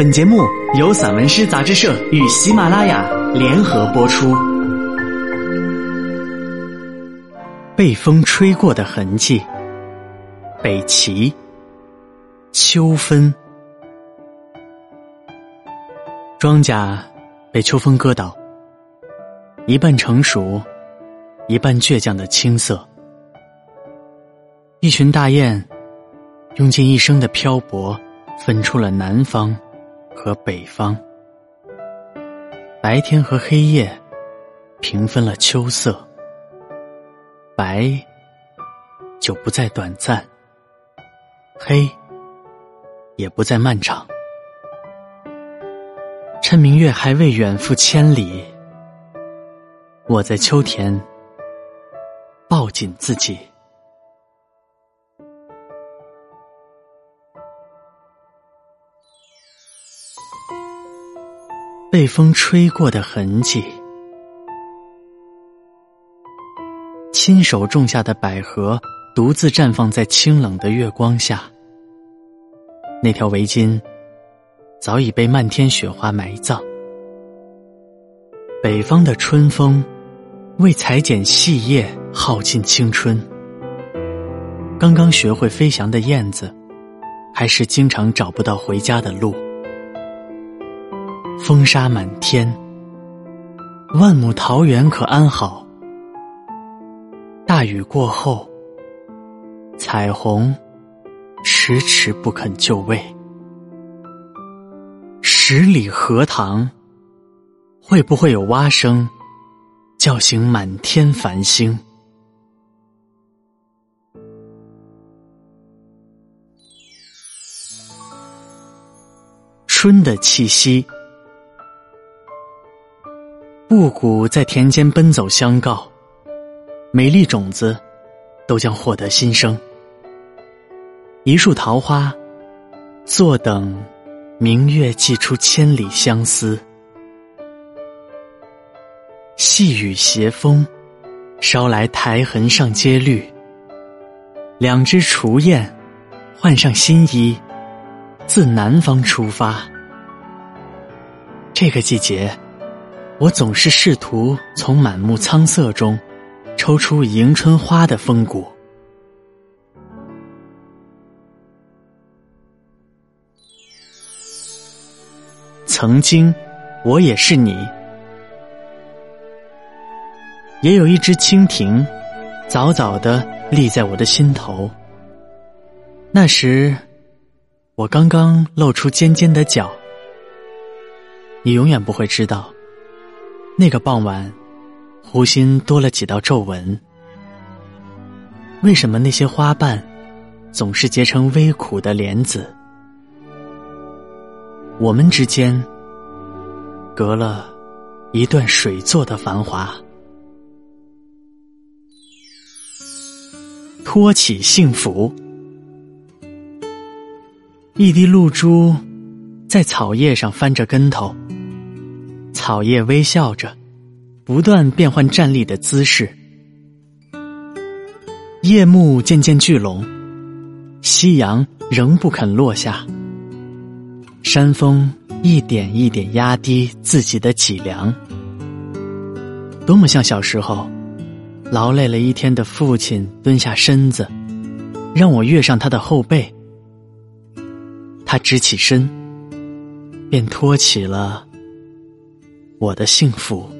本节目由散文诗杂志社与喜马拉雅联合播出。被风吹过的痕迹，北齐，秋分。庄稼被秋风割倒，一半成熟，一半倔强的青涩。一群大雁，用尽一生的漂泊，分出了南方。和北方，白天和黑夜平分了秋色，白就不再短暂，黑也不再漫长。趁明月还未远赴千里，我在秋天抱紧自己。被风吹过的痕迹，亲手种下的百合独自绽放在清冷的月光下。那条围巾早已被漫天雪花埋葬。北方的春风为裁剪细叶耗尽青春。刚刚学会飞翔的燕子，还是经常找不到回家的路。风沙满天，万亩桃园可安好。大雨过后，彩虹迟迟不肯就位。十里荷塘，会不会有蛙声叫醒满天繁星？春的气息。布谷在田间奔走相告，每粒种子都将获得新生。一树桃花，坐等明月寄出千里相思。细雨斜风，捎来苔痕上阶绿。两只雏燕，换上新衣，自南方出发。这个季节。我总是试图从满目苍色中抽出迎春花的风骨。曾经，我也是你，也有一只蜻蜓，早早的立在我的心头。那时，我刚刚露出尖尖的角，你永远不会知道。那个傍晚，湖心多了几道皱纹。为什么那些花瓣总是结成微苦的莲子？我们之间隔了一段水做的繁华。托起幸福，一滴露珠在草叶上翻着跟头。草叶微笑着，不断变换站立的姿势。夜幕渐渐聚拢，夕阳仍不肯落下。山峰一点一点压低自己的脊梁，多么像小时候，劳累了一天的父亲蹲下身子，让我跃上他的后背。他直起身，便托起了。我的幸福。